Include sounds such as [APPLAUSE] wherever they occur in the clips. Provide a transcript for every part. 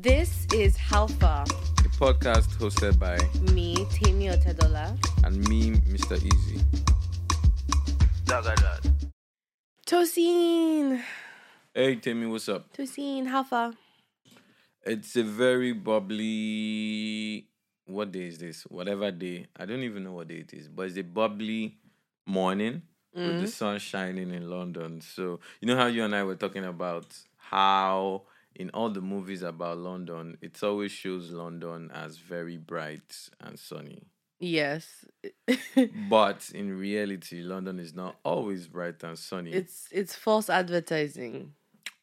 This is How Far. The podcast hosted by Me, Temi Otedola. and me, Mr. Eazi. Tosin. Hey, Temi, what's up? Tosin, how far? It's a very bubbly. What day is this? Whatever day. I don't even know what day it is, but it's a bubbly morning with the mm. sun shining in London. So, you know how you and I were talking about how in all the movies about London, it always shows London as very bright and sunny. Yes. [LAUGHS] But in reality, London is not always bright and sunny. it's it's false advertising.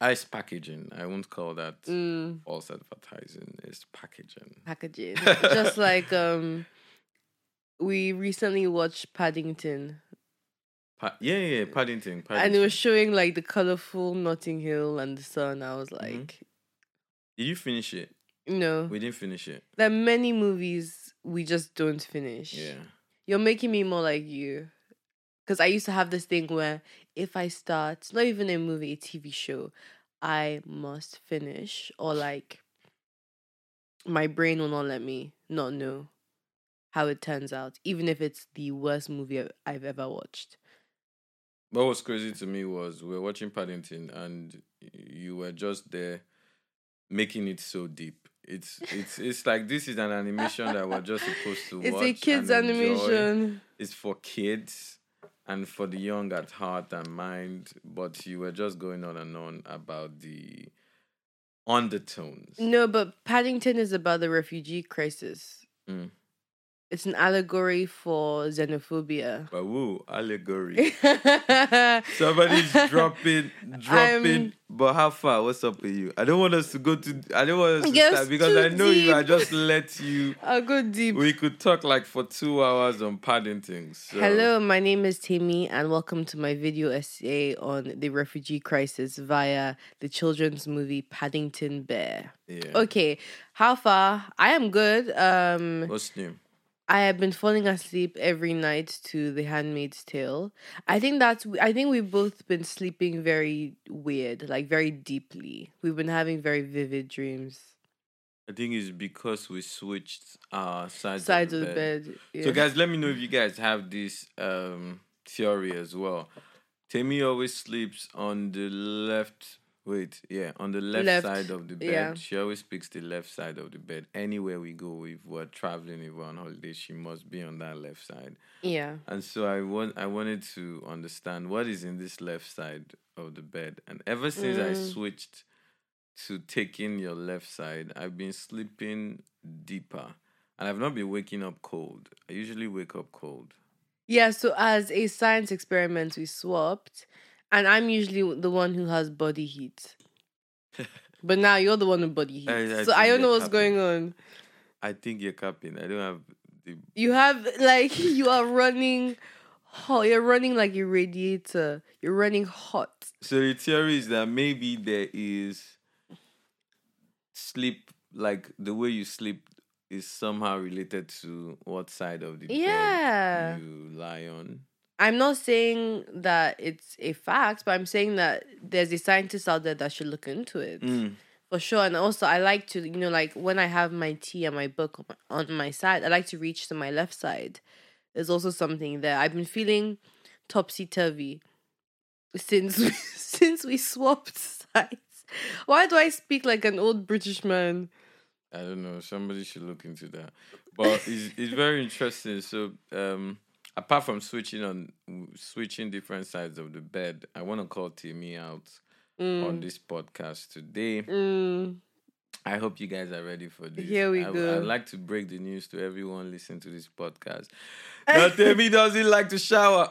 Ice packaging. I won't call that Mm, false advertising. It's packaging. packaging. Just [LAUGHS] like um we recently watched Paddington Pa- yeah, yeah, yeah, Paddington. Paddington. and it was showing like the colorful Notting Hill and the sun. I was mm-hmm. like, Did you finish it? no. We didn't finish it. There are many movies we just don't finish. Yeah. You're making me more like you. Because I used to have this thing where if I start, not even a movie, a TV show, I must finish. Or like, my brain will not let me not know how it turns out, even if it's the worst movie I've ever watched. What was crazy to me was we were watching Paddington and you were just there making it so deep. It's it's it's like this is an animation that we're just supposed to It's [LAUGHS] watch. It's a kids' animation. It's for kids and for the young at heart and mind, but you were just going on and on about the undertones. No, but Paddington is about the refugee crisis. Mm. It's an allegory for xenophobia. But woo, allegory. [LAUGHS] Somebody's dropping, [LAUGHS] dropping. I'm- but how far? What's up with you? I don't want us to go to. I don't want us to Yes, start because I know you. I just let you. [LAUGHS] I'll go deep. We could talk like for two hours on Paddington. So. Hello, my name is Temi, and welcome to my video essay on the refugee crisis via the children's movie Paddington Bear. Yeah. Okay, how far? I am good. Um, What's new? I have been falling asleep every night to The Handmaid's Tale. I think that's. I think we've both been sleeping very weird, like very deeply. We've been having very vivid dreams. I think it's because we switched our sides, Sides of the bed. bed. So guys, let me know if you guys have this um theory as well. Temi always sleeps on the left. Wait, yeah, on the left, Left, side of the bed. yeah. She always picks the left side of the bed. Anywhere we go, if we're traveling, if we're on holiday, she must be on that left side. yeah. And so I want, I wanted to understand what is in this left side of the bed. And ever since I Mm. switched to taking your left side, I've been sleeping deeper. And I've not been waking up cold. I usually wake up cold. Yeah, so as a science experiment, we swapped, and I'm usually the one who has body heat. [LAUGHS] but now you're the one with body heat. I- I so I don't know what's capping. going on. I think you're capping. I don't have the. You have, like, [LAUGHS] you are running hot. You're running like a radiator. You're running hot. So the theory is that maybe there is sleep, like the way you sleep is somehow related to what side of the Yeah. bed you lie on. I'm not saying that it's a fact, but I'm saying that there's a scientist out there that should look into it. Mm. For sure. And also, I like to, you know, like when I have my tea and my book on my, on my side, I like to reach to my left side. There's also something there. I've been feeling topsy turvy since [LAUGHS] we, since we swapped [LAUGHS] sides. Why do I speak like an old British man? I don't know. Somebody should look into that. But it's it's very interesting. So um, apart from switching on switching different sides of the bed, I want to call Temi out on this podcast today. Mm, I hope you guys are ready for this. Here we I, go. I'd like to break the news to everyone listening to this podcast. [LAUGHS] Now, Temi doesn't like to shower.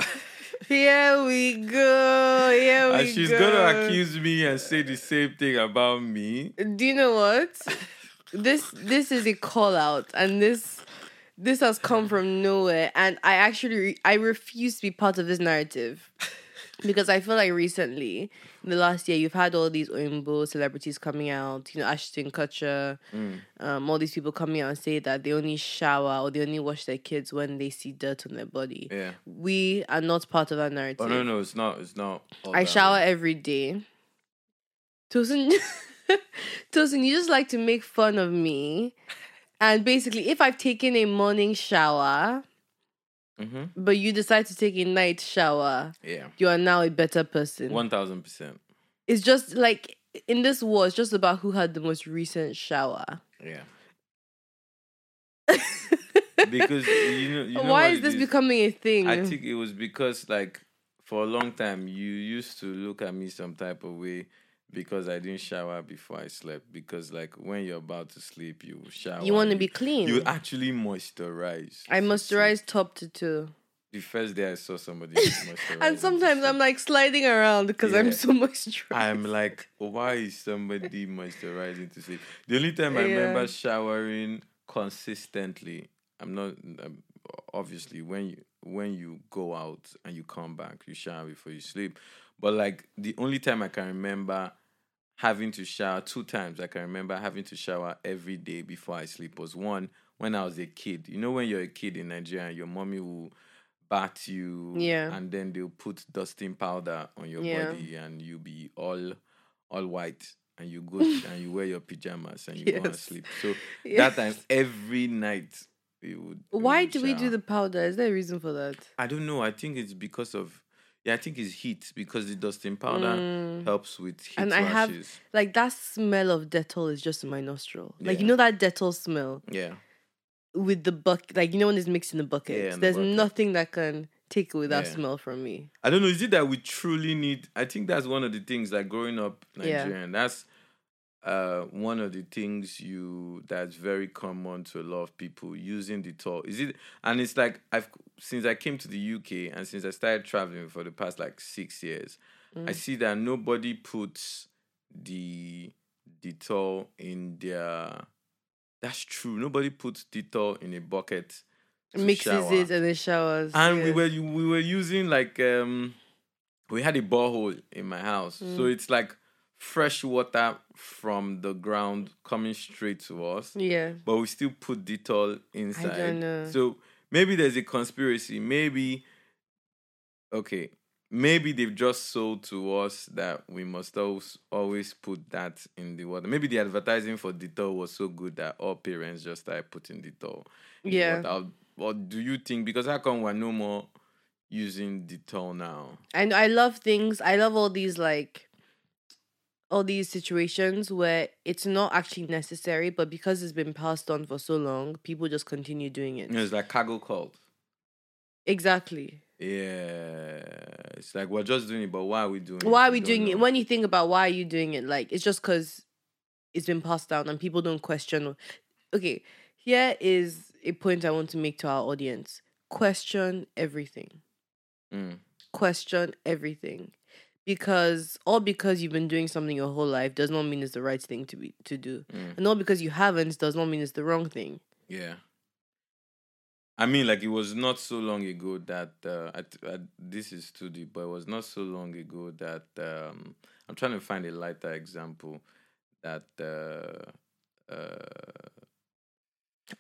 here we go. Here we go and she's go. gonna accuse me and say the same thing about me. Do you know what? [LAUGHS] this this is a call out, and this this has come from nowhere. And I actually re- I refuse to be part of this narrative [LAUGHS] because I feel like recently, in the last year, you've had all these oyinbo celebrities coming out. You know, Ashton Kutcher, um, all these people coming out and say that they only shower or they only wash their kids when they see dirt on their body. Yeah. We are not part of that narrative. Oh no, no, it's not. It's not. I shower every day. Tosin, [LAUGHS] Tosin, you just like to make fun of me. [LAUGHS] And basically, if I've taken a morning shower, Mm-hmm. but you decide to take a night shower, Yeah. you are now a better person. One thousand percent. It's just like in this war, it's just about who had the most recent shower. Yeah. [LAUGHS] because you know, you know Why is this becoming a thing? I think it was because like for a long time you used to look at me some type of way because I didn't shower before I slept. Because like when you're about to sleep, you shower. you want to be clean. You actually moisturize. I moisturize top to toe. The first day I saw somebody [LAUGHS] moisturize. And sometimes I'm like sliding around because I'm so moisturized. I'm like, why is somebody moisturizing to sleep? The only time I Yeah. remember showering consistently, I'm not um, obviously when you when you go out and you come back, you shower before you sleep. But like the only time I can remember having to shower two times, I can remember having to shower every day before I sleep was one when I was a kid. You know when you're a kid in Nigeria, your mommy will bat you, Yeah. and then they'll put dusting powder on your Yeah. body, and you be all all white, and you go [LAUGHS] and you wear your pajamas and you go and sleep. So [LAUGHS] Yeah. that time every night we would. we Why would do we do the powder? Is there a reason for that? I don't know. I think it's because of yeah. I think it's heat because the dusting powder Mm. helps with heat And I have- Like that smell of Dettol is just in my nostril. Like you know that Dettol smell Yeah. with the bucket. Like you know when it's mixed in the bucket. Yeah, in the There's bucket. nothing that can take away that Yeah. smell from me. I don't know. Is it that we truly need? I think that's one of the things. Like growing up Yeah. Nigerian, that's uh one of the things you that's very common to a lot of people using Dettol. Is it? And it's like I've since I came to the UK and since I started traveling for the past like six years, I Mm. see that nobody puts the Dettol in their. That's true. Nobody puts Dettol in a bucket. Mixes shower. it and then showers. and we were we were using like um we had a borehole in my house Mm. so it's like fresh water from the ground coming straight to us Yeah. but we still put Dettol inside I don't know. so maybe there's a conspiracy maybe okay maybe they've just sold to us that we must always always put that in the water maybe the advertising for Dettol was so good that all parents just started putting Dettol Yeah. water. Or do you think because how come we're no more using Dettol now? And I love things. I love all these like all these situations where it's not actually necessary, but because it's been passed on for so long, people just continue doing it. It's like cargo cult. Exactly. Yeah, it's like we're just doing it, but why are we doing it? Why are We we doing it? When you think about why are you doing it, like it's just because it's been passed down and people don't question. Okay, here is a point I want to make to our audience: question everything. Mm. question everything because all because you've been doing something your whole life does not mean it's the right thing to be to do Mm. and all because you haven't does not mean it's the wrong thing Yeah. I mean, like it was not so long ago that uh, I, I, this is too deep, but it was not so long ago that um, I'm trying to find a lighter example that uh, uh,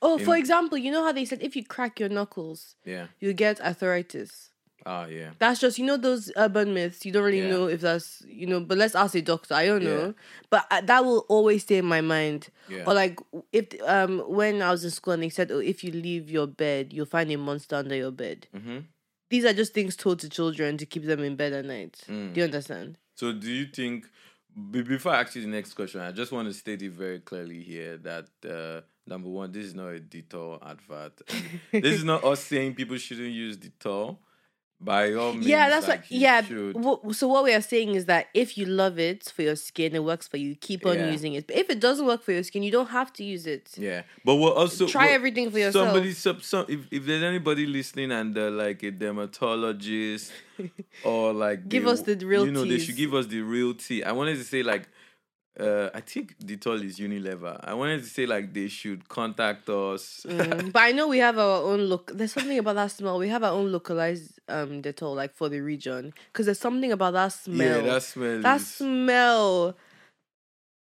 oh for example you know how they said if you crack your knuckles yeah, you get arthritis ah, yeah, that's just you know those urban myths you don't really Yeah. know if that's you know but let's ask a doctor i don't Yeah. know but uh, that will always stay in my mind yeah, or like if um when i was in school and they said oh if you leave your bed you'll find a monster under your bed mm-hmm. these are just things told to children to keep them in bed at night. Mm. Do you understand? So, do you think, be- before I ask you the next question, I just want to state it very clearly here that uh, number one, this is not a Dettol advert. this is not us saying people shouldn't use Dettol. By all means, yeah, that's like, what. Yeah. should. so what we are saying is that if you love it for your skin, it works for you. Keep on Yeah. using it. But if it doesn't work for your skin, you don't have to use it. Yeah, but we're also Try we're- everything for yourself. Somebody, some, some, if, if there's anybody listening and they're like a dermatologist [LAUGHS] or like Give they- us the real you know, they should give us the real tea. I wanted to say like, uh, I think Dettol is Unilever. I wanted to say like they should contact us. Mm, but I know we have our own look. There's something about that smell. We have our own localized um Dettol, like for the region, because there's something about that smell. yeah, that smell. that is, smell,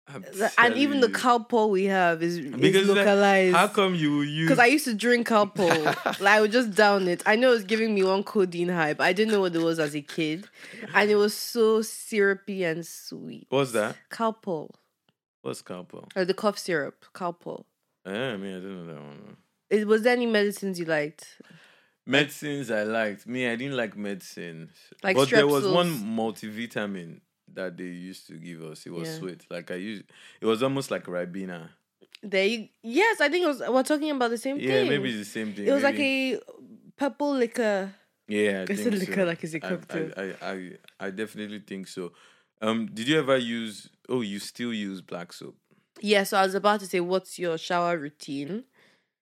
and even the telling you. Calpol we have is, is Because like, localized. how come you use? Because I used to drink Calpol. [LAUGHS] like I would just down it. I know it was giving me one codeine high, but I didn't know what it was as a kid. And it was so syrupy and sweet. What's that? Calpol. What's Calpol? Or uh, the cough syrup, Calpol. Yeah, I mean, I don't know that one. It, was there any medicines you liked? Medicines I liked. Me, I didn't like medicine. Like but there was one multivitamin that they used to give us. It was Yeah. sweet. Like I used it was almost like Ribena. There you, yes, I think it was we're talking about the same Yeah, thing. Yeah, maybe it's the same thing. it was like a purple liquor. Yeah, I I said think liquor so. like it's a cocktail. I, I, I, I definitely think so. Um, did you ever use? Oh, you still use black soap? Yeah, so I was about to say, what's your shower routine?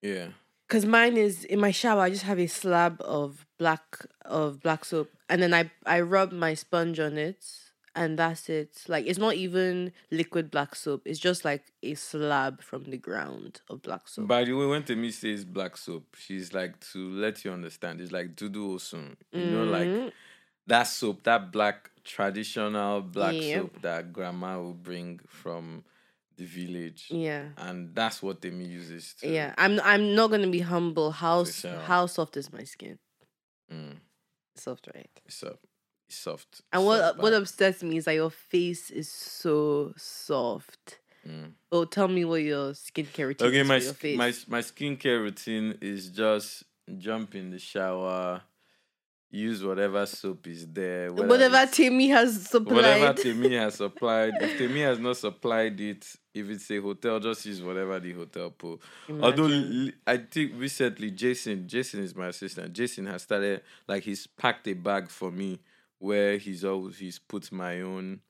Yeah. Because mine is in my shower, I just have a slab of black of black soap, and then I I rub my sponge on it, and that's it. Like it's not even liquid black soap; it's just like a slab from the ground of black soap. By the way, when Temi says black soap, she's like to let you understand. It's like Dudu Osun. You know, like Mhm. that soap, that black traditional black Yep. soap that grandma will bring from the village. yeah, And that's what Temi uses to yeah. I'm I'm not gonna be humble. How how soft is my skin? Mm, Soft, right? soft. Soft. And what soft what upsets me is that your face is so soft. Mm. Oh, tell me what your skincare routine Okay, is my my my skincare routine is just jump in the shower, use whatever soap is there. Whatever Temi has supplied. whatever Temi [LAUGHS] has supplied. If Temi has not supplied it, if it's a hotel, just use whatever the hotel put. Although I think recently Jason, Jason is my assistant. Jason has started like he's packed a bag for me where he's always he's put my own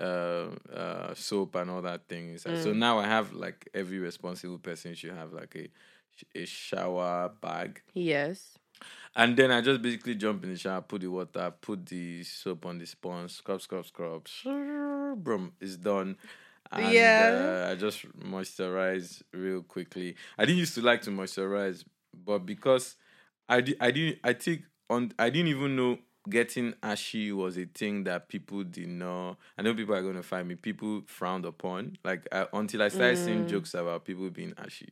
uh uh soap and all that things. inside. So Mm. now I have like every responsible person should have like a a shower bag. Yes. And then I just basically jump in the shower, put the water, put the soap on the sponge, scrub, scrub, scrub. [LAUGHS] Boom, it's done. And Yeah. uh, I just moisturize real quickly. I didn't used to like to moisturize, but because I di- I didn't I think on I didn't even know getting ashy was a thing that people did not. I know people are going to find me. People frowned upon. Like I, until I started seeing Mm. jokes about people being ashy,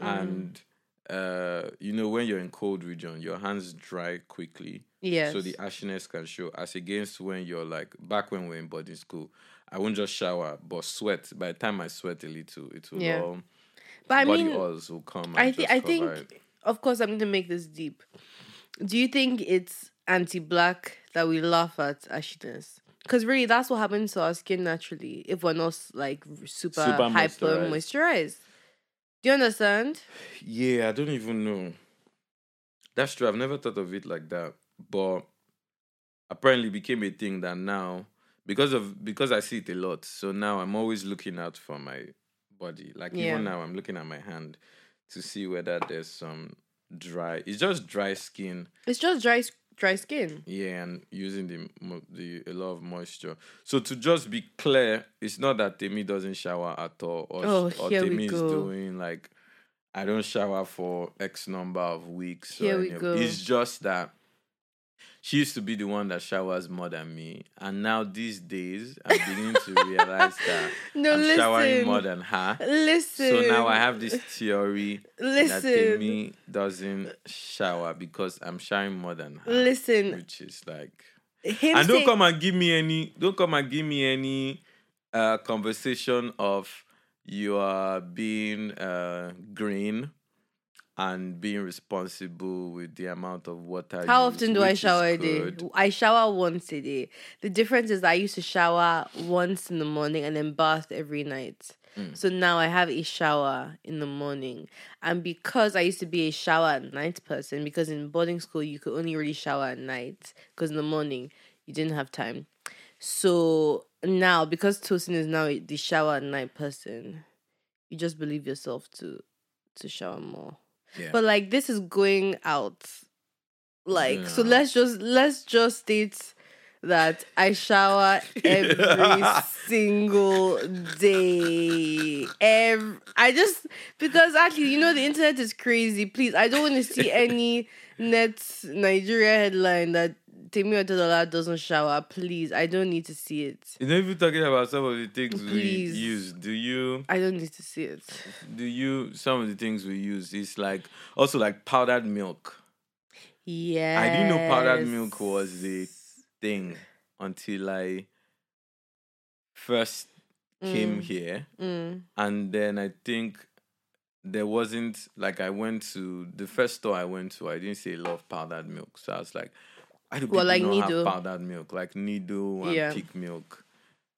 Mm. and uh, you know when you're in cold region, your hands dry quickly. Yes. So the ashiness can show as against when you're like back when we are in boarding school. I won't just shower, but sweat. By the time I sweat a little, it will Yeah. all but I body mean, oils will come. And I think I think of course I'm going to make this deep. Do you think it's anti-black that we laugh at ashiness? Because really, that's what happens to our skin naturally if we're not like super, Super hyper moisturized. moisturized. Do you understand? Yeah, I don't even know. That's true. I've never thought of it like that. But apparently it became a thing that now because of because I see it a lot. So now I'm always looking out for my body. Like Yeah. even now I'm looking at my hand to see whether there's some dry it's just dry skin. It's just dry dry skin. Yeah, and using the the a lot of moisture. So to just be clear, it's not that Temi doesn't shower at all, or Oh, or Temi is doing like I don't shower for X number of weeks. or Here we go. It's just that she used to be the one that showers more than me, and now these days I'm beginning to realize that [LAUGHS] No, I'm listen. showering more than her. Listen. So now I have this theory that Listen. Temi doesn't shower because I'm showering more than her, Listen. which is like Him and don't saying- come and give me any don't come and give me any uh conversation of you are being uh green and being responsible with the amount of water How often do I shower a day? I shower once a day. The difference is I used to shower once in the morning and then bath every night. Mm. So now I have a shower in the morning. And because I used to be a shower at night person, because in boarding school you could only really shower at night, because in the morning you didn't have time. So now, because Tosin is now the shower at night person, you just believe yourself to to shower more. Yeah. But like this is going out. Like so let's just let's just state that I shower every [LAUGHS] single day. Every, I just because actually you know the internet is crazy. Please, I don't want to see any [LAUGHS] net Nigeria headline that Temi Otedola doesn't shower. Please, I don't need to see it. you know, if you're talking about some of the things we use, do you I don't need to see it. do you some of the things we use is like also like powdered milk. Yeah. I didn't know powdered milk was the thing until I first came here, Mm. and then I think there wasn't like I went to the first store I went to. I didn't see a lot of powdered milk, so I was like, "Why do Well, like not Nido. have powdered milk like Nido and Yeah. peak milk?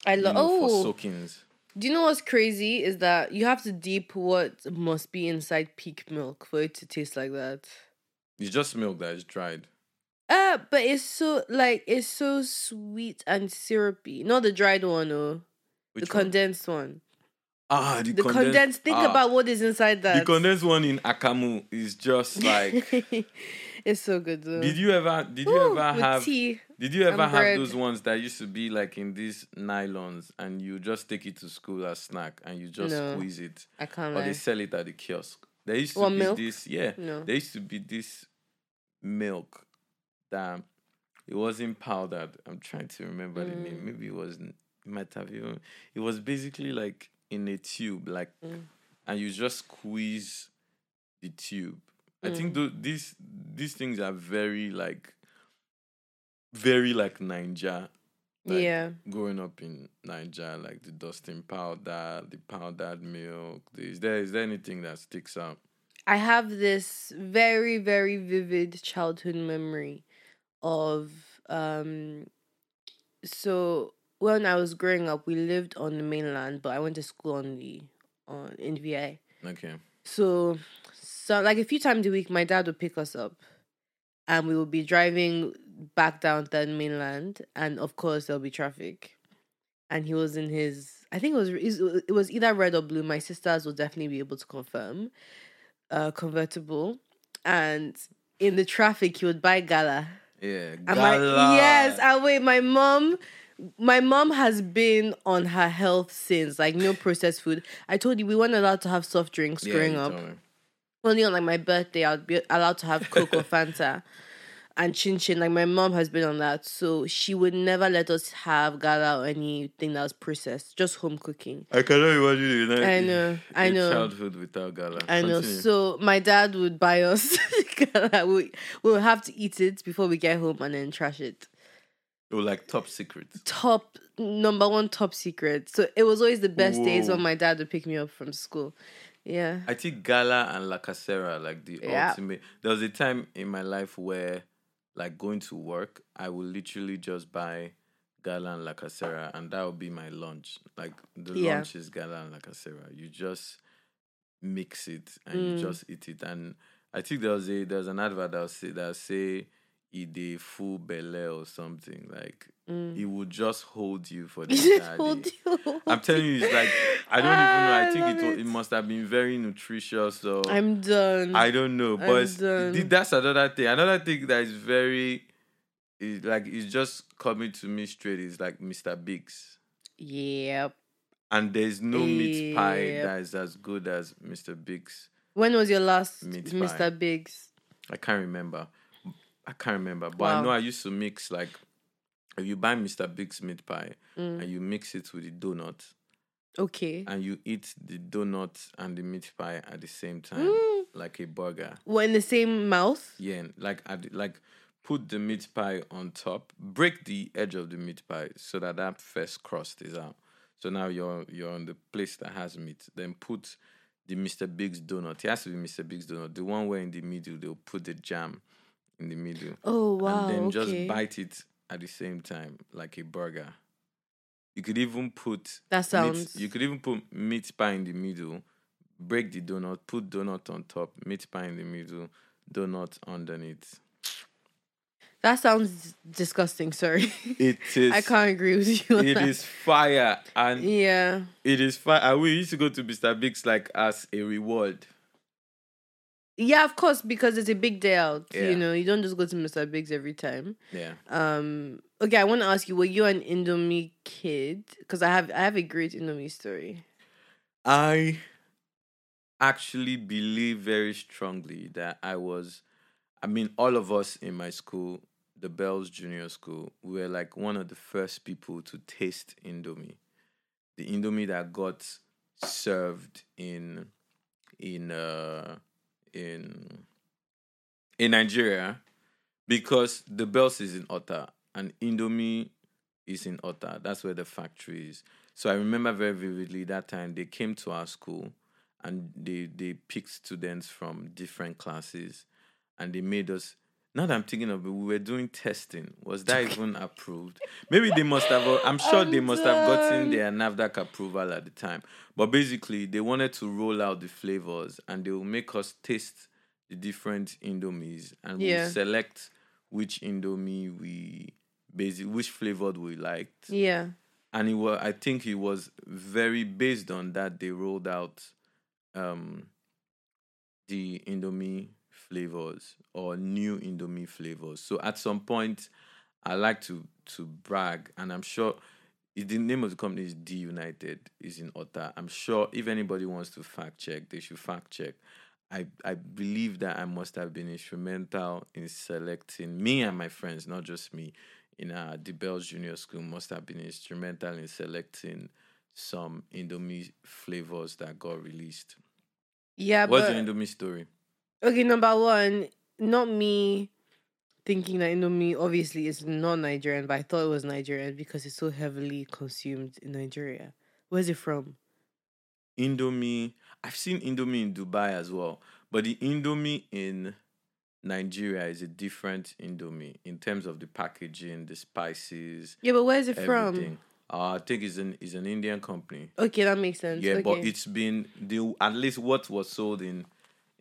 I You love. know, for Oh, soakings." do you know what's crazy? Is that you have to deep what must be inside peak milk for it to taste like that. It's just milk that is dried. Uh, but it's so like it's so sweet and syrupy. Not the dried one, oh, Which the one? condensed one. ah, the, The condensed. condensed. think ah, about what is inside that. the condensed one in Akamu is just like. [LAUGHS] it's so good though. did you ever? Did you Ooh, ever have? tea? Did you ever have bread. those ones that used to be like in these nylons and you just take it to school as snack and you just No. squeeze it I can't or they sell it at the kiosk? There used to What, be milk? this, yeah. No. There used to be this milk that it wasn't powdered. I'm trying to remember the Mm. name. Maybe it was it might have even it was basically like in a tube, like Mm. and you just squeeze the tube. I think tho- these these things are very like very like Naija. Like, yeah. Growing up in Naija, like the dusting powder, the powdered milk. Is there is there anything that sticks out? I have this very, very vivid childhood memory of um so when I was growing up we lived on the mainland but I went to school on the on in VI. Okay. So so like a few times a week my dad would pick us up and we would be driving back down the mainland and of course there'll be traffic. And he was in his I think it was it was either red or blue. My sisters will definitely be able to confirm uh convertible and in the traffic he would buy gala Yeah. and my, Gala. yes and wait my mom my mom has been on her health since like no processed food i told you we weren't allowed to have soft drinks Yeah, growing up. Only on like my birthday i'd be allowed to have coke or [LAUGHS] fanta and chin chin like my mom has been on that so she would never let us have gala or anything that was processed just home cooking I cannot imagine it. I know, I know. Childhood without gala. I know. Continue. So my dad would buy us. [LAUGHS] gala. we we'll have to eat it before we get home and then trash it. It was like top secret. Top number one top secret. So it was always the best days when my dad would pick me up from school. Yeah. I think Gala and La Casera, like the Yeah. ultimate. There was a time in my life where, like, going to work, I would literally just buy Gala and La Casera, and that would be my lunch. Like, the Yeah. lunch is Gala and La Casera. You just mix it and Mm. you just eat it. And I think there was a there was an advert that say that say a full belly or something like Mm. it would just hold you for the entire hold day. you. I'm telling you, it's like I don't even know. I Ah, think it it. it must have been very nutritious. So I'm done. I don't know, but I'm it's- done. that's another thing. Another thing that is very, is like it's just coming to me straight. Is like Mr. Biggs, yep. and there's no meat pie that is as good as Mr. Biggs. When was your last Meat Mr. pie. Biggs? I can't remember. I can't remember, but I know I used to mix like if you buy Mr. Biggs meat pie Mm. and you mix it with the donut Okay. and you eat the donut and the meat pie at the same time, Mm. like a burger. What in the same mouth? Yeah, like add, like put the meat pie on top, break the edge of the meat pie so that that first crust is out. So now you're you're on the place that has meat. Then put the Mr. Biggs donut. It has to be Mr. Biggs donut. The one where in the middle they'll put the jam in the middle. Oh wow. and then okay. just bite it at the same time like a burger. You could even put That meat, sounds. you could even put meat pie in the middle, break the donut, put donut on top, meat pie in the middle, donut underneath. That sounds disgusting. Sorry. It is. [LAUGHS] I can't agree with you. It that. is fire, and Yeah. it is fire. And we used to go to Mr. Biggs like as a reward. Yeah, of course, because it's a big day out. Yeah. You know, you don't just go to Mr. Biggs every time. Yeah. Um. Okay, I want to ask you: Were you an Indomie kid? Because I have, I have a great Indomie story. I actually believe very strongly that I was, I mean, all of us in my school, the Bells Junior School, we were like one of the first people to taste Indomie. The Indomie that got served in, in, uh, in, in Nigeria, because the Bells is in Ota and Indomie is in Ota. That's where the factory is. So I remember very vividly that time they came to our school and they they picked students from different classes and they made us now that I'm thinking of it, we were doing testing. Was that even approved? Maybe they must have. I'm sure I'm they must have gotten their NAFDAC approval at the time. But basically, they wanted to roll out the flavors and they will make us taste the different Indomies and Yeah. we'll select which Indomie we basic which flavored we liked. Yeah. And it was I think it was very based on that they rolled out um the Indomie flavors or new Indomie flavors. So at some point, I like to to brag, and I'm sure if the name of the company is D United is in Ota. I'm sure if anybody wants to fact check, they should fact check. I, I believe that I must have been instrumental in selecting me and my friends, not just me, in uh, the Bells Junior School, must have been instrumental in selecting some Indomie flavors that got released. Yeah, What's but the Indomie story? Okay, number one, not me thinking that Indomie obviously is not Nigerian, but I thought it was Nigerian because it's so heavily consumed in Nigeria. Where's it from? Indomie. I've seen Indomie in Dubai as well, but the Indomie in Nigeria is a different Indomie in terms of the packaging, the spices, Yeah, but where's it everything. Uh, I think it's an it's an Indian company. Okay, that makes sense. Yeah, okay. but it's been the at least what was sold in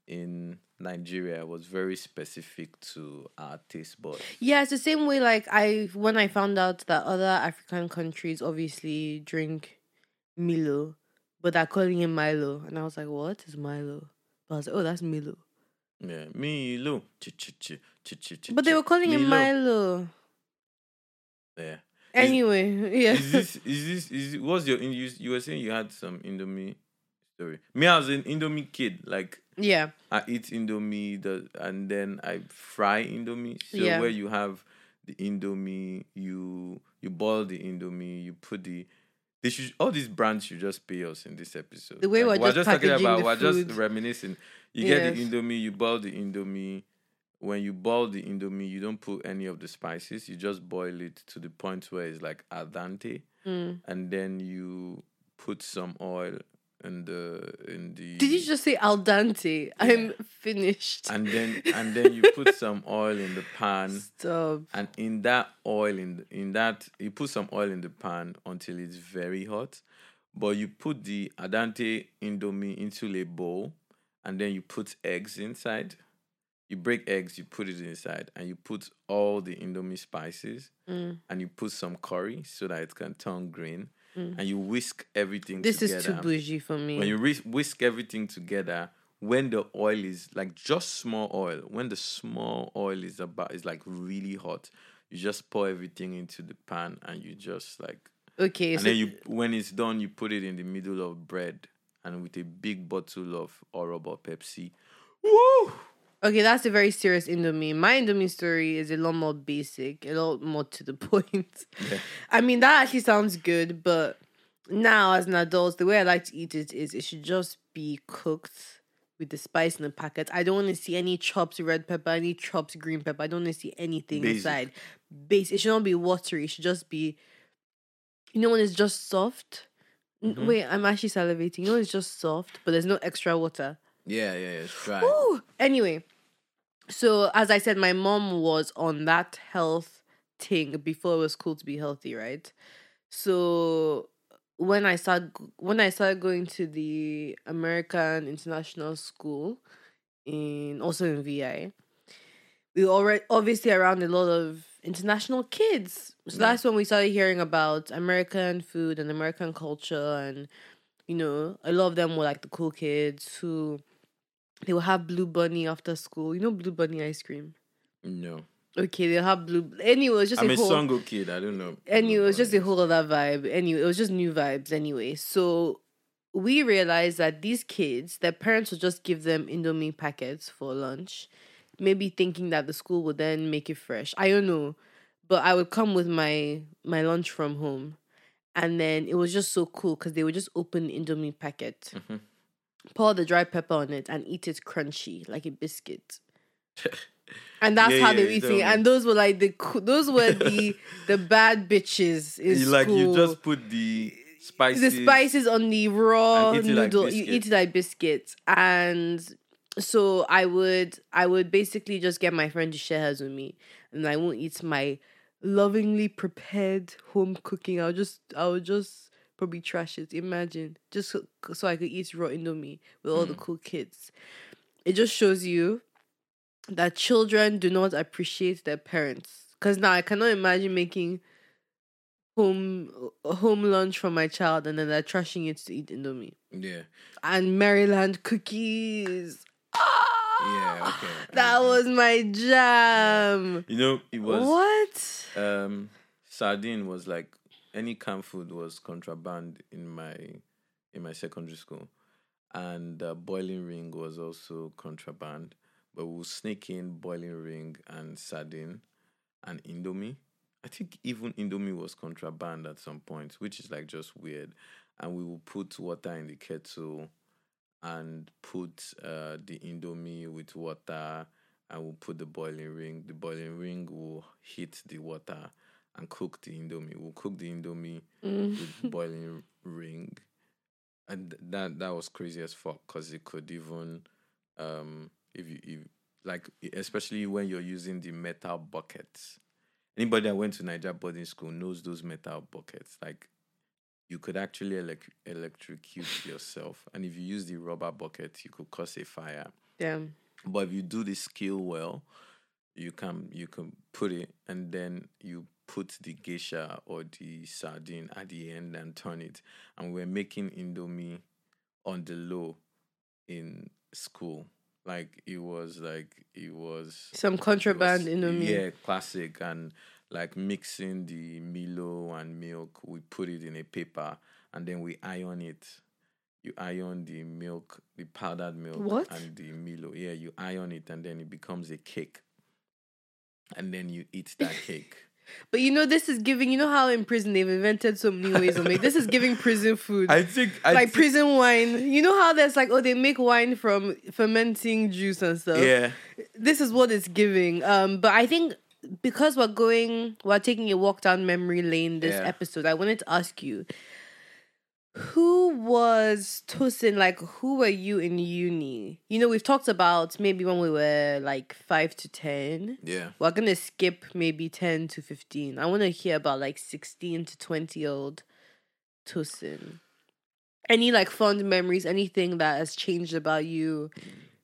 in Nigeria was very specific to our taste buds. Yeah, it's the same way. Like I, when I found out that other African countries obviously drink Milo, but they're calling it Milo, and I was like, "What is Milo?" But I was like, "Oh, that's Milo." Yeah, Milo. But they were calling it Milo. Yeah. Anyway, [LAUGHS] yeah. is this is this is what's your you, you were saying you had some Indomie story. Me, I was an Indomie kid. Like yeah, I eat Indomie the, and then I fry Indomie. So Yeah. where you have the Indomie, you you boil the Indomie, you put the they should all these brands should just pay us in this episode. The way we're just talking about, we're just food. reminiscing. You get the Yes. Indomie, you boil the Indomie. When you boil the Indomie, you don't put any of the spices. You just boil it to the point where it's like al dente, Mm. and then you put some oil in the in the. Did you just say al dente? I'm finished. And then [LAUGHS] and then you put some oil in the pan, Stop. and in that oil in in that you put some oil in the pan until it's very hot, but you put the al dente indomie into a bowl, and then you put eggs inside. You break eggs, you put it inside, and you put all the indomie spices, Mm. and you put some curry so that it can turn green, Mm. and you whisk everything. This together is too bougie for me. when you whisk everything together when the oil is like just small oil when the small oil is about is like really hot you just pour everything into the pan and you just like okay, and so then you when it's done you put it in the middle of bread and with a big bottle of Orobo Pepsi woo Okay, that's a very serious Indomie. My Indomie story is a lot more basic, a lot more to the [LAUGHS] point. Yeah. I mean, that actually sounds good, but now as an adult, the way I like to eat it is it should just be cooked with the spice in the packet. I don't want to see any chopped red pepper, any chopped green pepper. I don't want to see anything Basic. inside. Base. It should not be watery. It should just be, you know, when it's just soft. Mhm. Wait, I'm actually salivating. You know, it's just soft, but there's no extra water. Yeah yeah yeah it's dry Ooh. Anyway, so as I said, my mom was on that health thing before it was cool to be healthy, right? So when I started when I started going to the American International School in also in VI, we already obviously around a lot of international kids. So Yeah. that's when we started hearing about American food and American culture and you know, a lot of them were like the cool kids who they will have blue bunny after school. You know blue bunny ice cream. no Okay, they'll have blue. Anyway, it was just I'm a a whole. Songo kid I don't know Anyway, it was just a whole other vibe. Anyway, it was just new vibes. Anyway, so we realized that these kids, their parents would just give them Indomie packets for lunch, maybe thinking that the school would then make it fresh. I don't know, but I would come with my my lunch from home, and then it was just so cool because they would just open Indomie packet, Mhm. Pour the dry pepper on it, and eat it crunchy like a biscuit. [LAUGHS] And that's Yeah, how they were you eating. told. And those were like the those were the [LAUGHS] the bad bitches in you school. like you just put the spices. the spices on the raw it like noodle. you eat it like biscuits, and so I would I would basically just get my friend to share hers with me, and I won't eat my lovingly prepared home cooking. I'll just I'll just probably trashes. Imagine just so, so I could eat raw indomie with all the Mm. cool kids. It just shows you that children do not appreciate their parents. Cause now I cannot imagine making home home lunch for my child and then they're trashing it to eat indomie Yeah. and Maryland cookies. Yeah, okay. That was my jam. You know, it was What? um sardine was like any canned food was contraband in my in my secondary school. And uh, boiling ring was also contraband but we'll sneak in boiling ring and sardine and indomie. I think even indomie was contraband at some point which is like just weird. And we will put water in the kettle and put uh, the indomie with water and we'll put the boiling ring. The boiling ring will heat the water and cook the indomie. We'll cook the indomie Mm. with [LAUGHS] boiling ring. And that that was crazy as fuck because it could even um if you if like especially when you're using the metal buckets. Anybody that went to Naija boarding school knows those metal buckets. Like you could actually elec- electrocute yourself. And if you use the rubber bucket you could cause a fire. Damn. but if you do the skill well you can you can put it and then you put the geisha or the sardine at the end and turn it. And we're making indomie on the low in school. Like it was like it was Some contraband was- indomie. yeah classic. And like mixing the milo and milk we put it in a paper and then we iron it. You iron the milk the powdered milk What? and the milo. Yeah you iron it and then it becomes a cake. And then you eat that [LAUGHS] cake But you know, this is giving. You know how in prison they've invented so many ways of making. This is giving prison food. [LAUGHS] i think I like prison wine. You know how there's like oh they make wine from fermenting juice and stuff. yeah This is what it's giving. Um, but I think because we're going, we're taking a walk down memory lane this Yeah. episode. I wanted to ask you, who was Tosin? Like, who were you in uni? You know, we've talked about maybe when we were like five to ten. yeah We're gonna skip maybe ten to fifteen. I want to hear about like sixteen to twenty year old Tosin. Any like fond memories? Anything that has changed about you?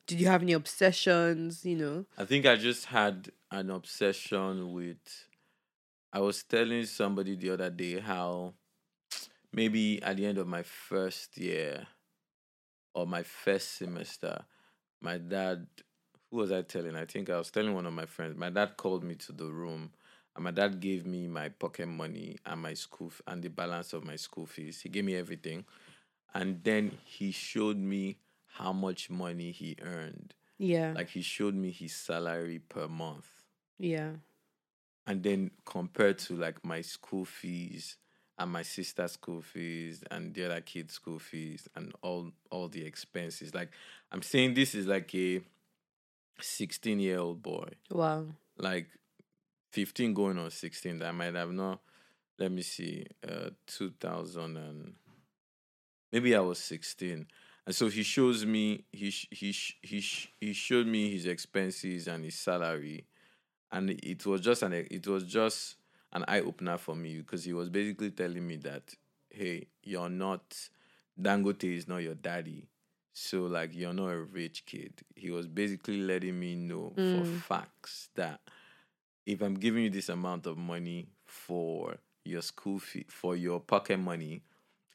Did you have any obsessions? You know. I think I just had an obsession with. I was telling somebody the other day how maybe at the end of my first year or my first semester, my dad, who was I telling? I think I was telling one of my friends. My dad called me to the room and my dad gave me my pocket money and my school f- and the balance of my school fees. He gave me everything. And then he showed me how much money he earned Yeah. like he showed me his salary per month yeah. and then compared to like my school fees and my sister's school fees and the other kids school fees and all all the expenses. Like i'm saying this is like a 16 year old boy. Wow. like 15 going on 16 that I might have not let me see uh 2000 and maybe I was 16 and so he shows me he sh- he sh- he sh- he showed me his expenses and his salary and it was just an it was just an eye opener for me because he was basically telling me that hey you're not Dangote is not your daddy so like you're not a rich kid he was basically letting me know for Mm. facts that if I'm giving you this amount of money for your school fee for your pocket money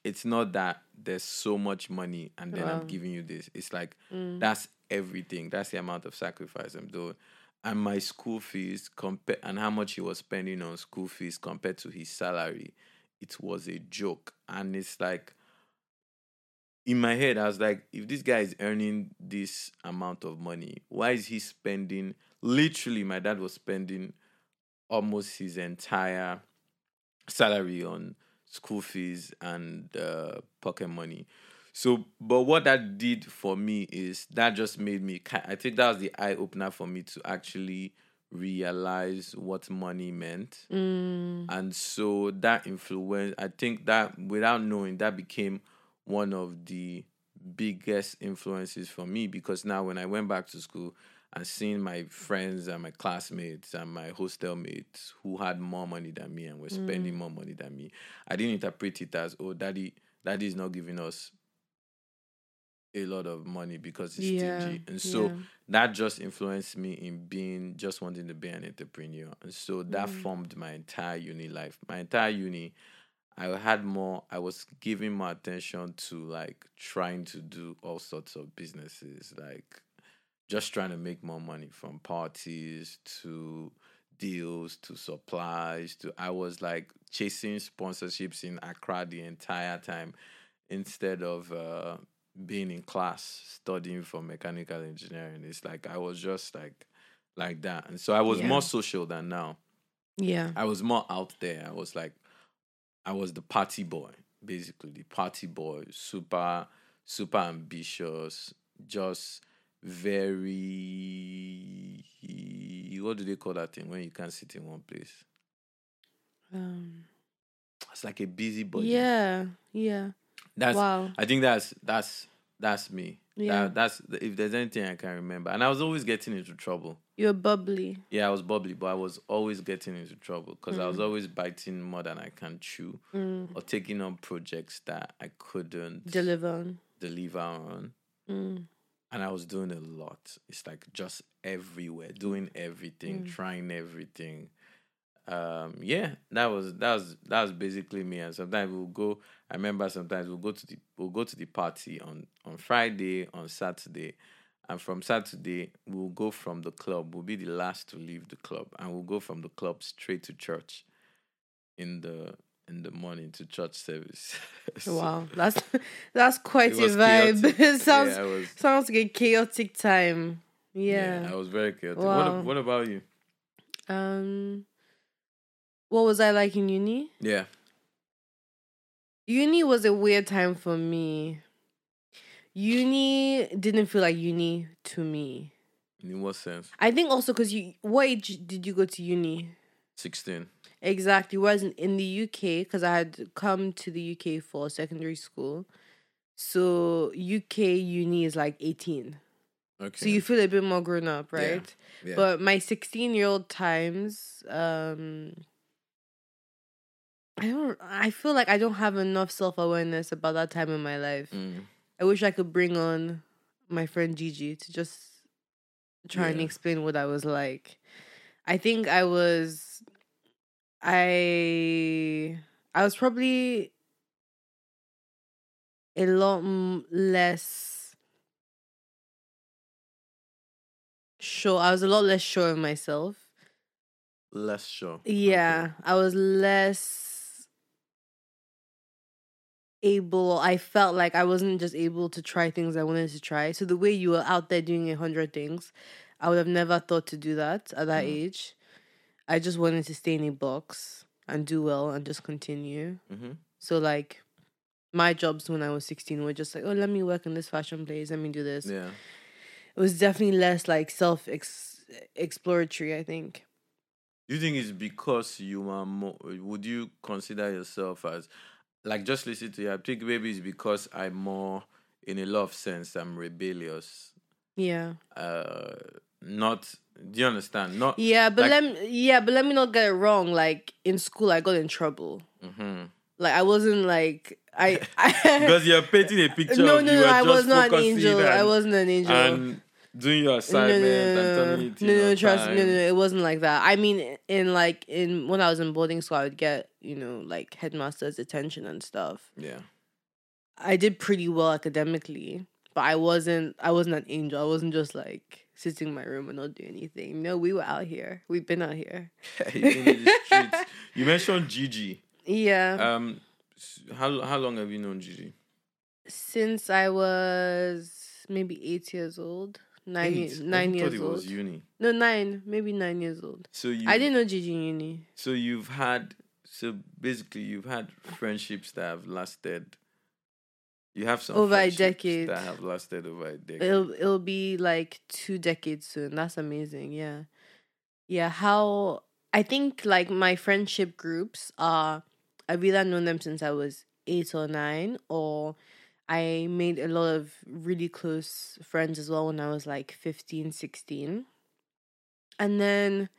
it's not that there's so much money and then Wow. I'm giving you this it's like Mm. that's everything that's the amount of sacrifice I'm doing and my school fees compare and how much he was spending on school fees compared to his salary it was a joke. And it's like in my head i was like if this guy is earning this amount of money why is he spending literally my dad was spending almost his entire salary on school fees and uh, pocket money so but what that did for me is that just made me i think that was the eye opener for me to actually realize what money meant. Mm. And so that influence, I think that without knowing, that became one of the biggest influences for me because now when I went back to school and seeing my friends and my classmates and my hostel mates who had more money than me and were spending more money than me, I didn't interpret it as, oh, daddy, daddy is not giving us a lot of money because it's Yeah, stingy. And so yeah. that just influenced me in being just wanting to be an entrepreneur. And so that Mm. formed my entire uni life. My entire uni, I had more, I was giving more attention to like trying to do all sorts of businesses, like just trying to make more money from parties to deals to supplies to I was like chasing sponsorships in Accra the entire time instead of uh being in class studying for mechanical engineering. It's like I was just like like that. And so I was Yeah. more social than now. Yeah. I was more out there. I was like, I was the party boy, basically the party boy, super, super ambitious, just very. What do they call that thing when you can't sit in one place? Um, It's like a busy body. yeah. Yeah. that's. wow. I think that's that's that's me. Yeah. That, that's if there's anything I can remember, and I was always getting into trouble. You're bubbly. Yeah, I was bubbly, but I was always getting into trouble because I was always biting more than I can chew Mm. or taking on projects that I couldn't Deliver. on. deliver on. Mm. And I was doing a lot. It's like just everywhere, doing everything, trying everything. Um, yeah, that was that was that was basically me. And sometimes we'll go. I remember sometimes we'll go to the we'll go to the party on on Friday, on Saturday, and from Saturday we'll go from the club. We'll be the last to leave the club, and we'll go from the club straight to church in the in the morning to church service. [LAUGHS] So, Wow. That's that's quite It a vibe. it [LAUGHS] sounds yeah, was, sounds like a chaotic time. yeah. Yeah. I was very chaotic. Wow. What, what about you? Um what was I like in uni? Yeah. Uni was a weird time for me. Uni didn't feel like uni to me. In what sense? I think also because you, what age did you go to uni? 16. Exactly. Whereas in, in the UK, because I had come to the UK for secondary school, so UK uni is like 18. Okay. So you feel a bit more grown up, Yeah. right? yeah. But my 16 year old times, um, I don't, I feel like I don't have enough self awareness about that time in my life. Mm. I wish I could bring on my friend Gigi to just try and explain what I was like. I think I was I I was probably a lot m- less sure. I was a lot less sure of myself. Less sure. Yeah, I was less able. I felt like I wasn't just able to try things I wanted to try. So the way you were out there doing a hundred things, I would have never thought to do that at that Mm. age. I just wanted to stay in a box and do well and just continue. hmm So like my jobs when I was 16 were just like, oh, let me work in this fashion place, let me do this. Yeah. It was definitely less like self exploratory I think. Do you think it's because you are more? Would you consider yourself as like just listen to you? I it's because I'm more, in a lot of sense, I'm rebellious. Yeah. Uh, not. Do you understand? Not. Yeah, but Like- let me yeah, but let me not get it wrong. Like in school I got in trouble. hmm Like I wasn't like I, I [LAUGHS] Because you're painting a picture. [LAUGHS] No, no, you no, I was not an angel. I wasn't an angel. And doing your no, no, assignment no, and no, turning no, it no, no, trust me, no, no, it wasn't like that. I mean, in like in when I was in boarding school, I would get you know like headmaster's attention and stuff. Yeah. I did pretty well academically, but I wasn't. I wasn't an angel. I wasn't just like sitting in my room and not doing anything. No, we were out here. We've been out here. [LAUGHS] [LAUGHS] You mentioned Gigi. Yeah. Um, how how long have you known Gigi? Since I was maybe eight years old, nine Eight. nine thought years it old. was uni. No, nine, maybe nine years old. So you I didn't know Gigi uni. So you've had so basically you've had friendships that have lasted. You have some Over a decade. that have lasted over a decade. It'll it'll be like two decades soon. That's amazing. Yeah. yeah, how I think like my friendship groups are I've either known them since I was eight or nine, or I made a lot of really close friends as well when I was like 15, 16. And then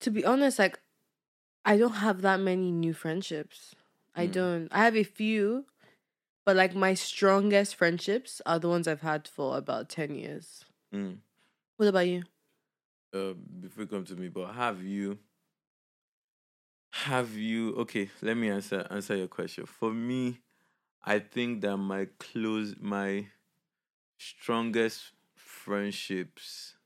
to be honest, like I don't have that many new friendships. I Mm. don't. I have a few, but like my strongest friendships are the ones I've had for about 10 years. Mm. What about you? uh, before you come to me, but have you have you okay, let me answer answer your question. For me, I think that my close my strongest friendships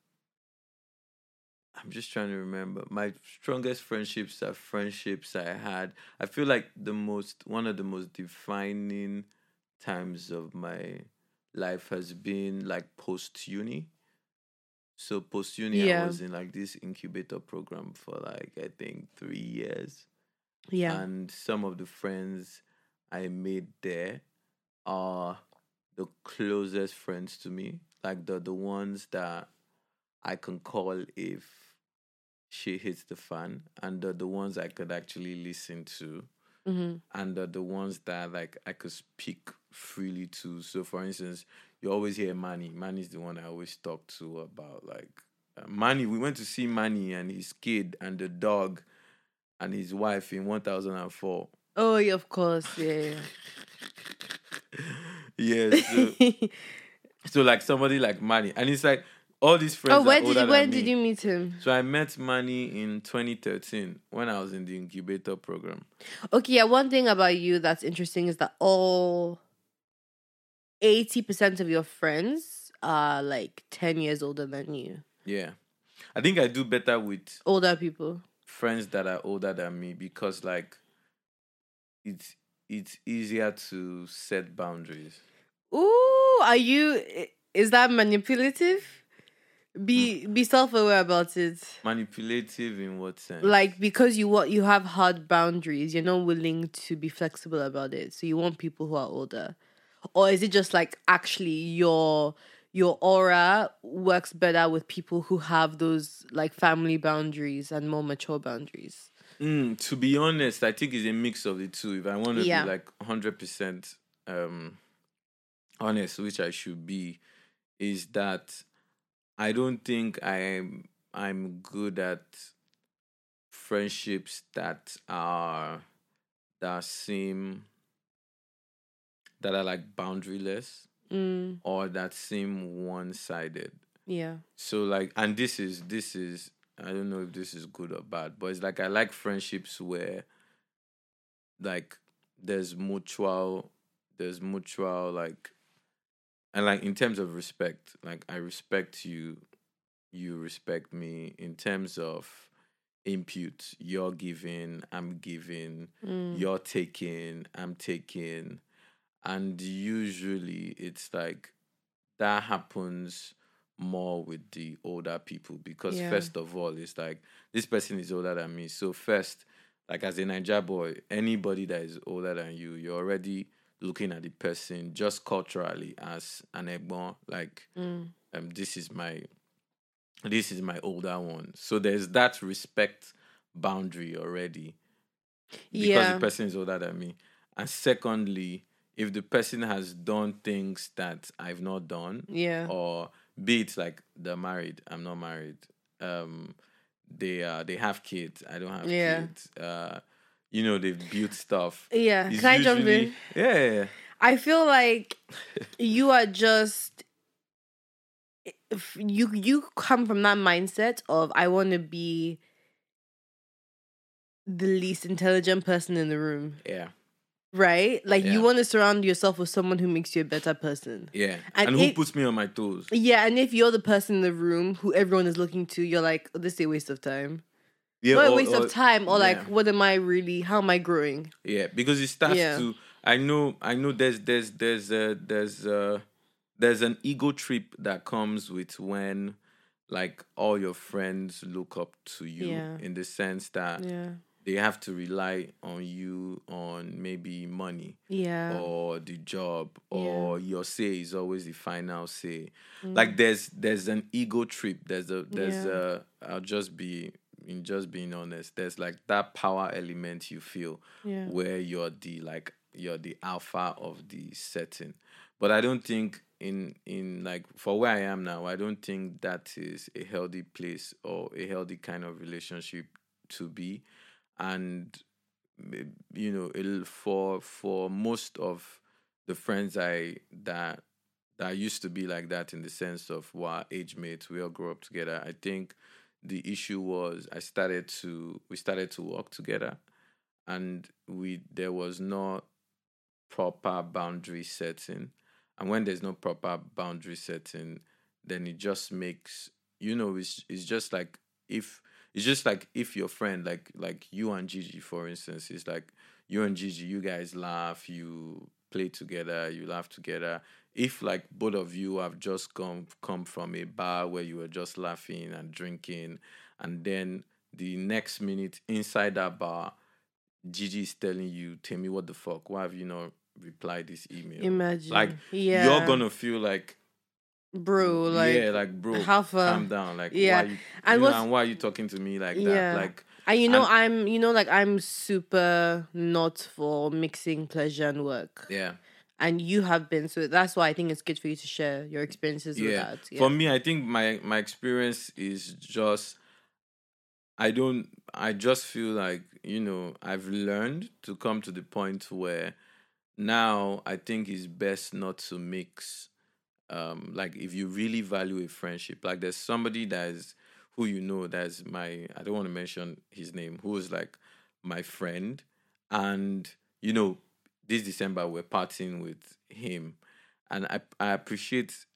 I'm just trying to remember. My strongest friendships are friendships I had. I feel like the most one of the most defining times of my life has been like post uni. So post uni, I was in like this incubator program for like I think three years, Yeah. and some of the friends I made there are the closest friends to me. Like the the ones that I can call if she hits the fan, and the the ones I could actually listen to hmm and the, the ones that like I could speak freely to. So, for instance, you always hear Manny. Manny's the one I always talk to about like uh, Manny. We went to see Manny and his kid and the dog and his wife in one thousand and four. Oh, yeah, of course. Yeah. [LAUGHS] yeah, so, [LAUGHS] so like somebody like Manny, and it's like all these friends. oh, are when did you me. did you meet him? So I met Manny in 2013 when I was in the incubator program. Okay, yeah. One thing about you that's interesting is that all eighty percent of your friends are like ten years older than you. Yeah, I think I do better with Older people. friends that are older than me because like it's it's easier to set boundaries. Ooh, are you? Is that manipulative? Be hmm. be self aware about it. Manipulative in what sense? Like because you want you have hard boundaries, you're not willing to be flexible about it. So you want people who are older, or is it just like actually your your aura works better with people who have those like family boundaries and more mature boundaries? Mm, to be honest, I think it's a mix of the two. If I want to Yeah. be like hundred percent um honest, which I should be, is that I don't think I am I'm good at friendships that are that seem that are like boundaryless Mm, or that seem one sided. yeah. So like and this is this is I don't know if this is good or bad, but it's like I like friendships where like there's mutual there's mutual like and like in terms of respect, like I respect you, you respect me in terms of input, you're giving, I'm giving, Mm, you're taking, I'm taking. And usually it's like that happens more with the older people because Yeah. first of all, it's like this person is older than me. So first, like as a Naija boy, anybody that is older than you, you're already looking at the person just culturally as an egbon, like mm, um this is my this is my older one. So there's that respect boundary already because yeah. the person is older than me. And secondly, if the person has done things that I've not done, Yeah. or be it like they're married, I'm not married. Um, they uh they have kids, I don't have Yeah. kids. Uh, you know they've built stuff. Yeah. It's Can I jump usually- in? Yeah, I feel like [LAUGHS] you are just if you you come from that mindset of I want to be the least intelligent person in the room, yeah, right? Like Yeah. you want to surround yourself with someone who makes you a better person. yeah. And And, who it- puts me on my toes? Yeah, and if you're the person in the room who everyone is looking to, you're like, oh, this is a waste of time. Yeah, Not a waste or- of time, or like, what am I really? How am I growing? Yeah, because it starts Yeah. to. I know. I know. There's there's there's uh, there's uh, there's an ego trip that comes with when like all your friends look up to you Yeah. in the sense that Yeah, they have to rely on you on maybe money Yeah. or the job or your say is always the final say. Mm. Like there's there's an ego trip. There's a there's Yeah. a I'll just be in just being honest. There's like that power element you feel Yeah. where you're the like you're the alpha of the setting. But I don't think in in like for where I am now, I don't think that is a healthy place or a healthy kind of relationship to be. And eh, you know, for for most of the friends I that that used to be like that in the sense of what age mates, we all grew up together. I think the issue was I started to we started to work together and we there was no proper boundary setting. And when there's no proper boundary setting, then it just makes you know it's it's just like if it's just like if your friend like like you and Gigi for instance, it's like you and Gigi, you guys laugh, you play together, you laugh together. If like both of you have just come come from a bar where you were just laughing and drinking, and then the next minute inside that bar, Gigi is telling you, "Tell me what the fuck? Why have you not replied this email?" Imagine. Like yeah. you're gonna feel like, bro, like yeah, like bro, how far- calm down. Like, yeah. why you, And you know, and why are you talking to me like that? Yeah. Like, And you know, And- I'm, you know, like I'm super not for mixing pleasure and work. yeah. And you have been, so that's why I think it's good for you to share your experiences with yeah. that. Yeah. For me, I think my my experience is just I don't I just feel like, you know, I've learned to come to the point where now I think it's best not to mix um like if you really value a friendship, like there's somebody that is who you know that's my I don't want to mention his name, who is like my friend and you know this December we're partying with him and I I appreciate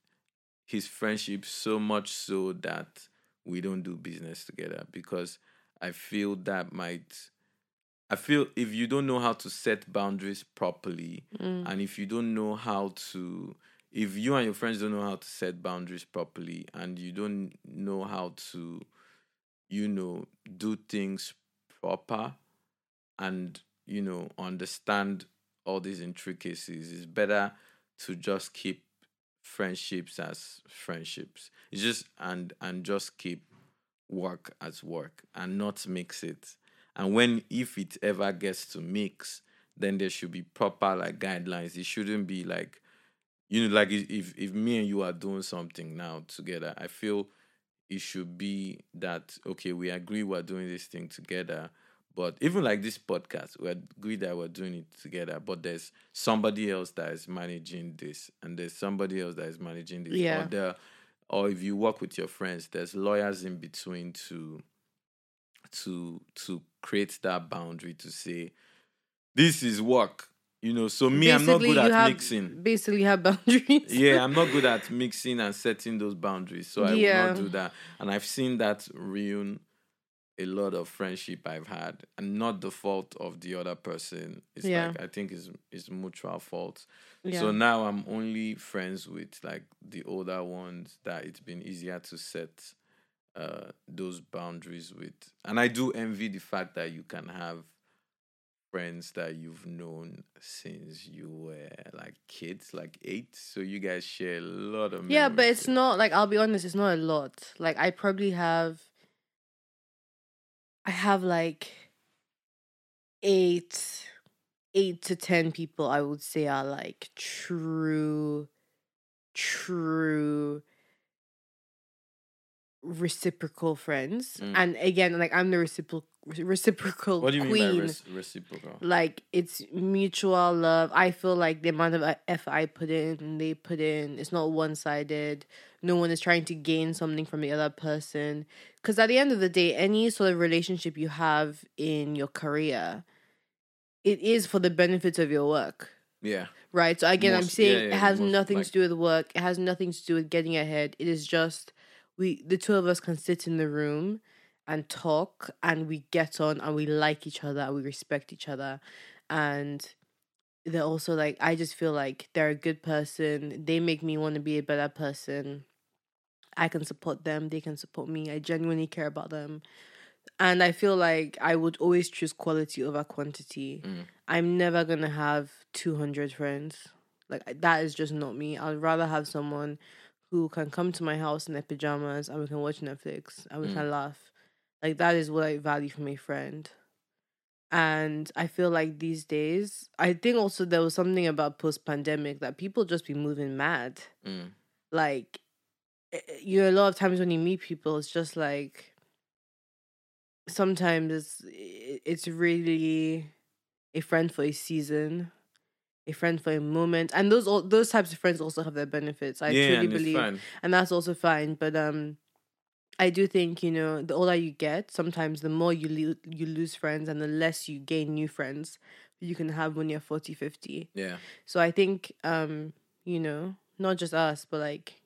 his friendship so much so that we don't do business together because I feel that might I feel if you don't know how to set boundaries properly Mm. and if you don't know how to if you and your friends don't know how to set boundaries properly and you don't know how to you know do things proper and you know understand all these intricacies it's better to just keep friendships as friendships. It's just and and just keep work as work and not mix it. And when if it ever gets to mix then there should be proper like guidelines. It shouldn't be like you know like if if, me and you are doing something now together i feel it should be that okay we agree we're doing this thing together but even like this podcast we agree that we're doing it together but there's somebody else that is managing this and there's somebody else that is managing this Yeah. or there or if you work with your friends there's lawyers in between to to to create that boundary to say this is work you know so me i'm not good at have, mixing Basically, have boundaries. yeah, [LAUGHS] I'm not good at mixing and setting those boundaries, so I will not do that. And I've seen that ruin a lot of friendship I've had, and not the fault of the other person. It's Yeah. like I think it's it's mutual fault. Yeah. So now I'm only friends with like the older ones that it's been easier to set uh those boundaries with. And I do envy the fact that you can have friends that you've known since you were like kids, like eight. So you guys share a lot of Yeah, but it's not like I'll be honest, it's not a lot. Like I probably have I have like eight eight to ten people I would say are like true true reciprocal friends. Mm. And again, like I'm the reciprocal reciprocal What do you queen. mean by res- reciprocal? like it's mutual love. I feel like the amount of uh, effort I put in, they put in, it's not one sided. No one is trying to gain something from the other person. Because at the end of the day, any sort of relationship you have in your career, it is for the benefit of your work. Yeah. Right. So again, I'm saying yeah, yeah, it has most, nothing like- to do with work. It has nothing to do with getting ahead. It is just we the two of us can sit in the room and talk and we get on and we like each other and we respect each other. And they're also like I just feel like they're a good person. They make me want to be a better person. I can support them, they can support me. I genuinely care about them. and I feel like I would always choose quality over quantity. Mm. I'm never gonna have 200 friends. Like that is just not me. I'd rather have someone who can come to my house in their pajamas and we can watch Netflix and we Mm. can laugh. Like that is what I value from a friend. And I feel like these days, I think also there was something about post pandemic that people just be moving mad. Mm. Like, eh, eh, you know, a lot of times when you meet people, it's just like sometimes it's it's really a friend for a season, a friend for a moment, and those all those types of friends also have their benefits. I yeah, truly believe and that's also fine but um i do think you know the older you get sometimes the more you lo- you lose friends and the less you gain new friends you can have when you're 40 50 Yeah, so i think um you know not just us but like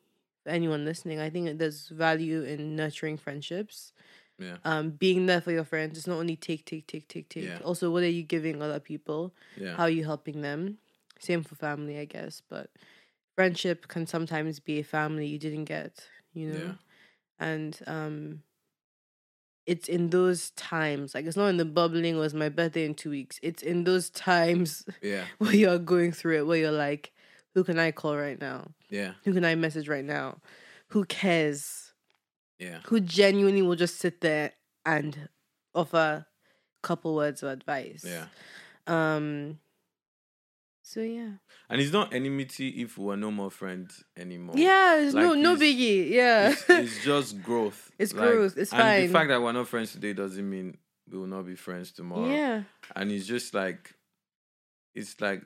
anyone listening i think there's value in nurturing friendships. Yeah, um being there for your friends it's not only take take take take take. Yeah. also what are you giving other people? Yeah. how are you helping them? Same for family i guess but friendship can sometimes be a family you didn't get you know? Yeah. And um it's in those times like it's not in the bubbling was my birthday in two weeks it's in those times yeah, [LAUGHS] where you're going through it where you're like who can i call right now? Yeah, who can i message right now? Who cares? Yeah. who genuinely will just sit there and offer a couple words of advice. Yeah. um so yeah And it's not enmity if we're no more friends anymore. Yeah, it's no Like, no it's- biggie. Yeah. It's, it's [LAUGHS] just growth. It's growth, it's and fine. the fact that we're not friends today doesn't mean we will not be friends tomorrow. yeah. And it's just like, it's like,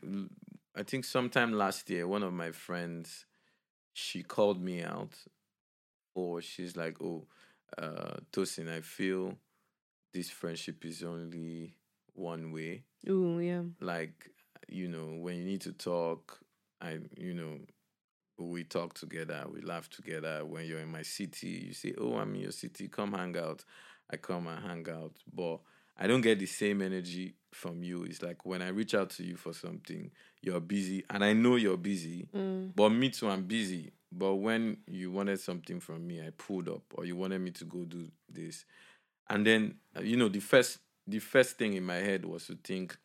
I think sometime last year, one of my friends, she called me out, or she's like, "Oh, uh, Tosin, I feel this friendship is only one way. Oh yeah. Like, you know, when you need to talk, I, you know, we talk together, we laugh together. When you're in my city, you say, "Oh, I'm in your city. Come hang out." I come and hang out, but I don't get the same energy from you. It's like when I reach out to you for something, you're busy, and I know you're busy. Mm. But me too, I'm busy. But when you wanted something from me, I pulled up, or you wanted me to go do this, and then uh, you know the first the first thing in my head was to think,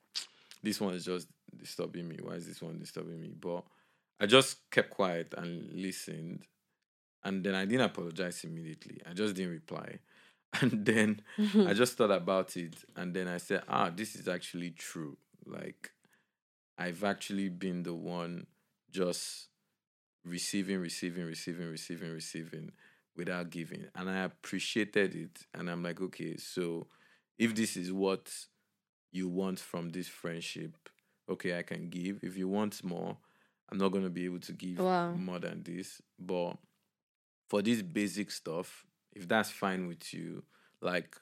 this one is just disturbing me. Why is this one disturbing me? But I just kept quiet and listened, and then I didn't apologize immediately. I just didn't reply, [LAUGHS] and then I just thought about it, and then I said, ah, this is actually true. Like, I've actually been the one just receiving, receiving, receiving, receiving, receiving without giving. And I appreciated it. And I'm like, okay, so if this is what you want from this friendship, okay, I can give. If you want more, I'm not going to be able to give Wow. more than this. But for this basic stuff, if that's fine with you, like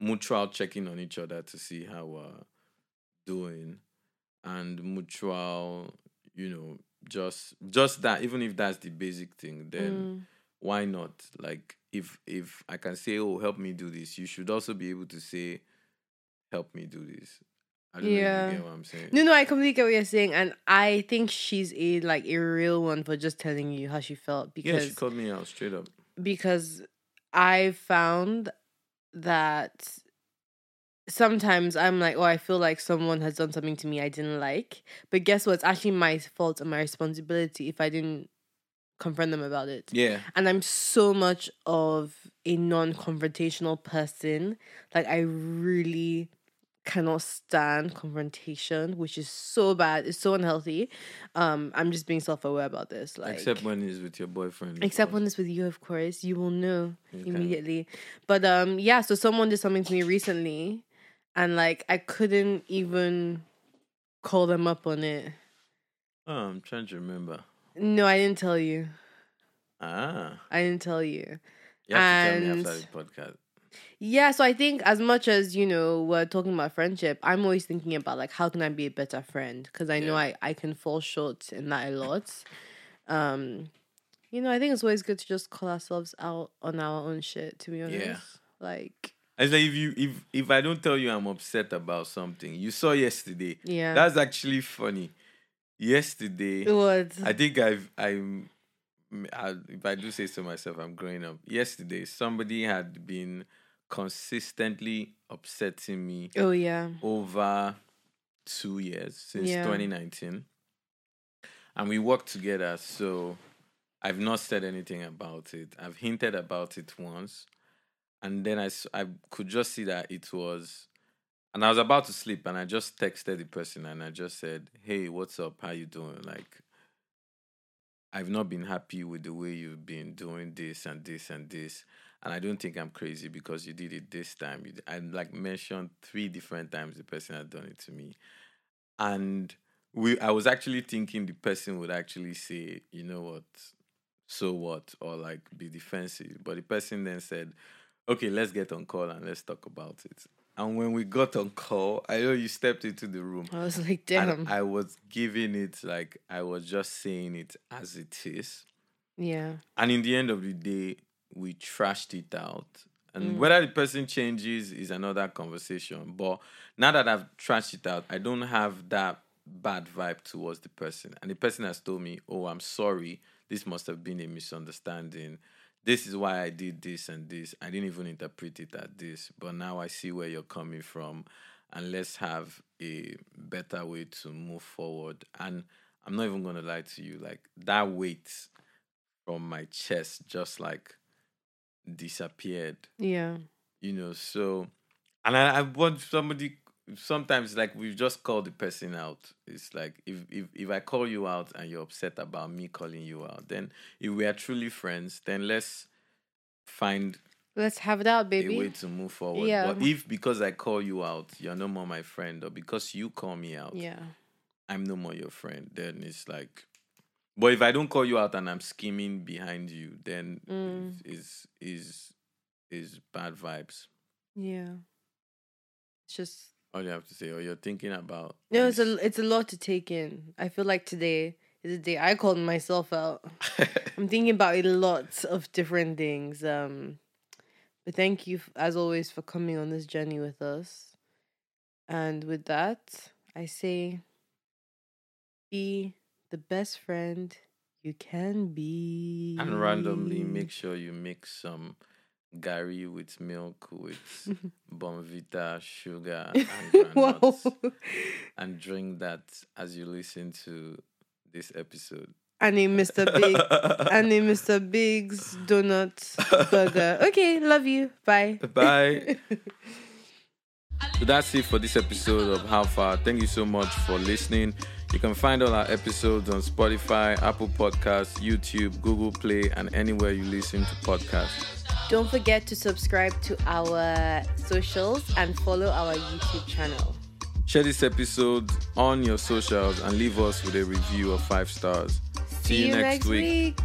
mutual checking on each other to see how we're doing and mutual, you know, just just that, even if that's the basic thing, then Mm. why not? Like if if I can say, Oh, help me do this, you should also be able to say, Help me do this. I don't Yeah. get what I'm saying. No, no, I completely get what you're saying, and I think she's a like a real one for just telling you how she felt yeah, because she called me out straight up. because I found that sometimes I'm like, oh, I feel like someone has done something to me I didn't like. But guess what? It's actually my fault and my responsibility if I didn't confront them about it. Yeah. And I'm so much of a non confrontational person. Like, I really cannot stand confrontation, which is so bad. It's so unhealthy. Um, I'm just being self aware about this. Like, Except when it's with your boyfriend. Except when it's with you, of course, you will know You can. immediately. But um, yeah. So someone did something to me recently, and like I couldn't even call them up on it. Oh, I'm trying to remember. No, I didn't tell you. Ah. I didn't tell you. You have to tell me And- after the podcast. Yeah. So I think as much as you know we're talking about friendship, I'm always thinking about like how can I be a better friend because I know I I can fall short in that a lot. Um, you know, I think it's always good to just call ourselves out on our own shit. To be honest, Yeah. like It's like if you if if I don't tell you I'm upset about something, you saw yesterday. yeah. That's actually funny. Yesterday, What? I think I've I'm I, if I do say so myself, I'm growing up. Yesterday, somebody had been consistently upsetting me Oh yeah. over two years since Yeah. 2019 and we worked together so i've not said anything about it i've hinted about it once and then I I could just see that it was and i was about to sleep and i just texted the person and i just said hey what's up how you doing like i've not been happy with the way you've been doing this and this and this and i don't think i'm crazy because you did it this time. I like mentioned three different times the person had done it to me and we i was actually thinking the person would actually say you know what? So what? or like be defensive but the person then said okay let's get on call and let's talk about it and when we got on call i know you stepped into the room. I was like, damn. i was giving it like i was just saying it as it is. Yeah. and in the end of the day we trashed it out. And Mm. whether the person changes is another conversation. But now that i've trashed it out i don't have that bad vibe towards the person. And the person has told me oh i'm sorry. This must have been a misunderstanding this is why i did this and this. I didn't even interpret it as this but now i see where you're coming from and let's have a better way to move forward. And i'm not even going to lie to you like that weight from my chest just like disappeared. Yeah. you know so and i, I want somebody sometimes like we've just call the person out it's like if, if if i call you out and you're upset about me calling you out then if we are truly friends then let's find Let's have it out, baby a way to move forward Yeah. but if because i call you out you're no more my friend or because you call me out Yeah. i'm no more your friend then it's like but if i don't call you out and i'm scheming behind you then Mm. is is is bad vibes Yeah. It's just all you have to say or you're thinking about no, it's a it's a lot to take in. I feel like today is a day I called myself out. [LAUGHS] I'm thinking about a lot of different things. Um, but thank you as always for coming on this journey with us. And with that, I say, be the best friend you can be. and randomly make sure you mix some gari with milk with [LAUGHS] Bournvita sugar [LAUGHS] and granules and drink that as you listen to this episode And a Mr. Big and a Mr. Biggs donut burger. [LAUGHS] Okay, love you. Bye. Bye. So that's it for this episode of How Far. Thank you so much for listening. You can find all our episodes on Spotify, Apple Podcasts, YouTube, Google Play, and anywhere you listen to podcasts. Don't forget to subscribe to our socials and follow our YouTube channel. Share this episode on your socials and leave us with a review of five stars. See you next week.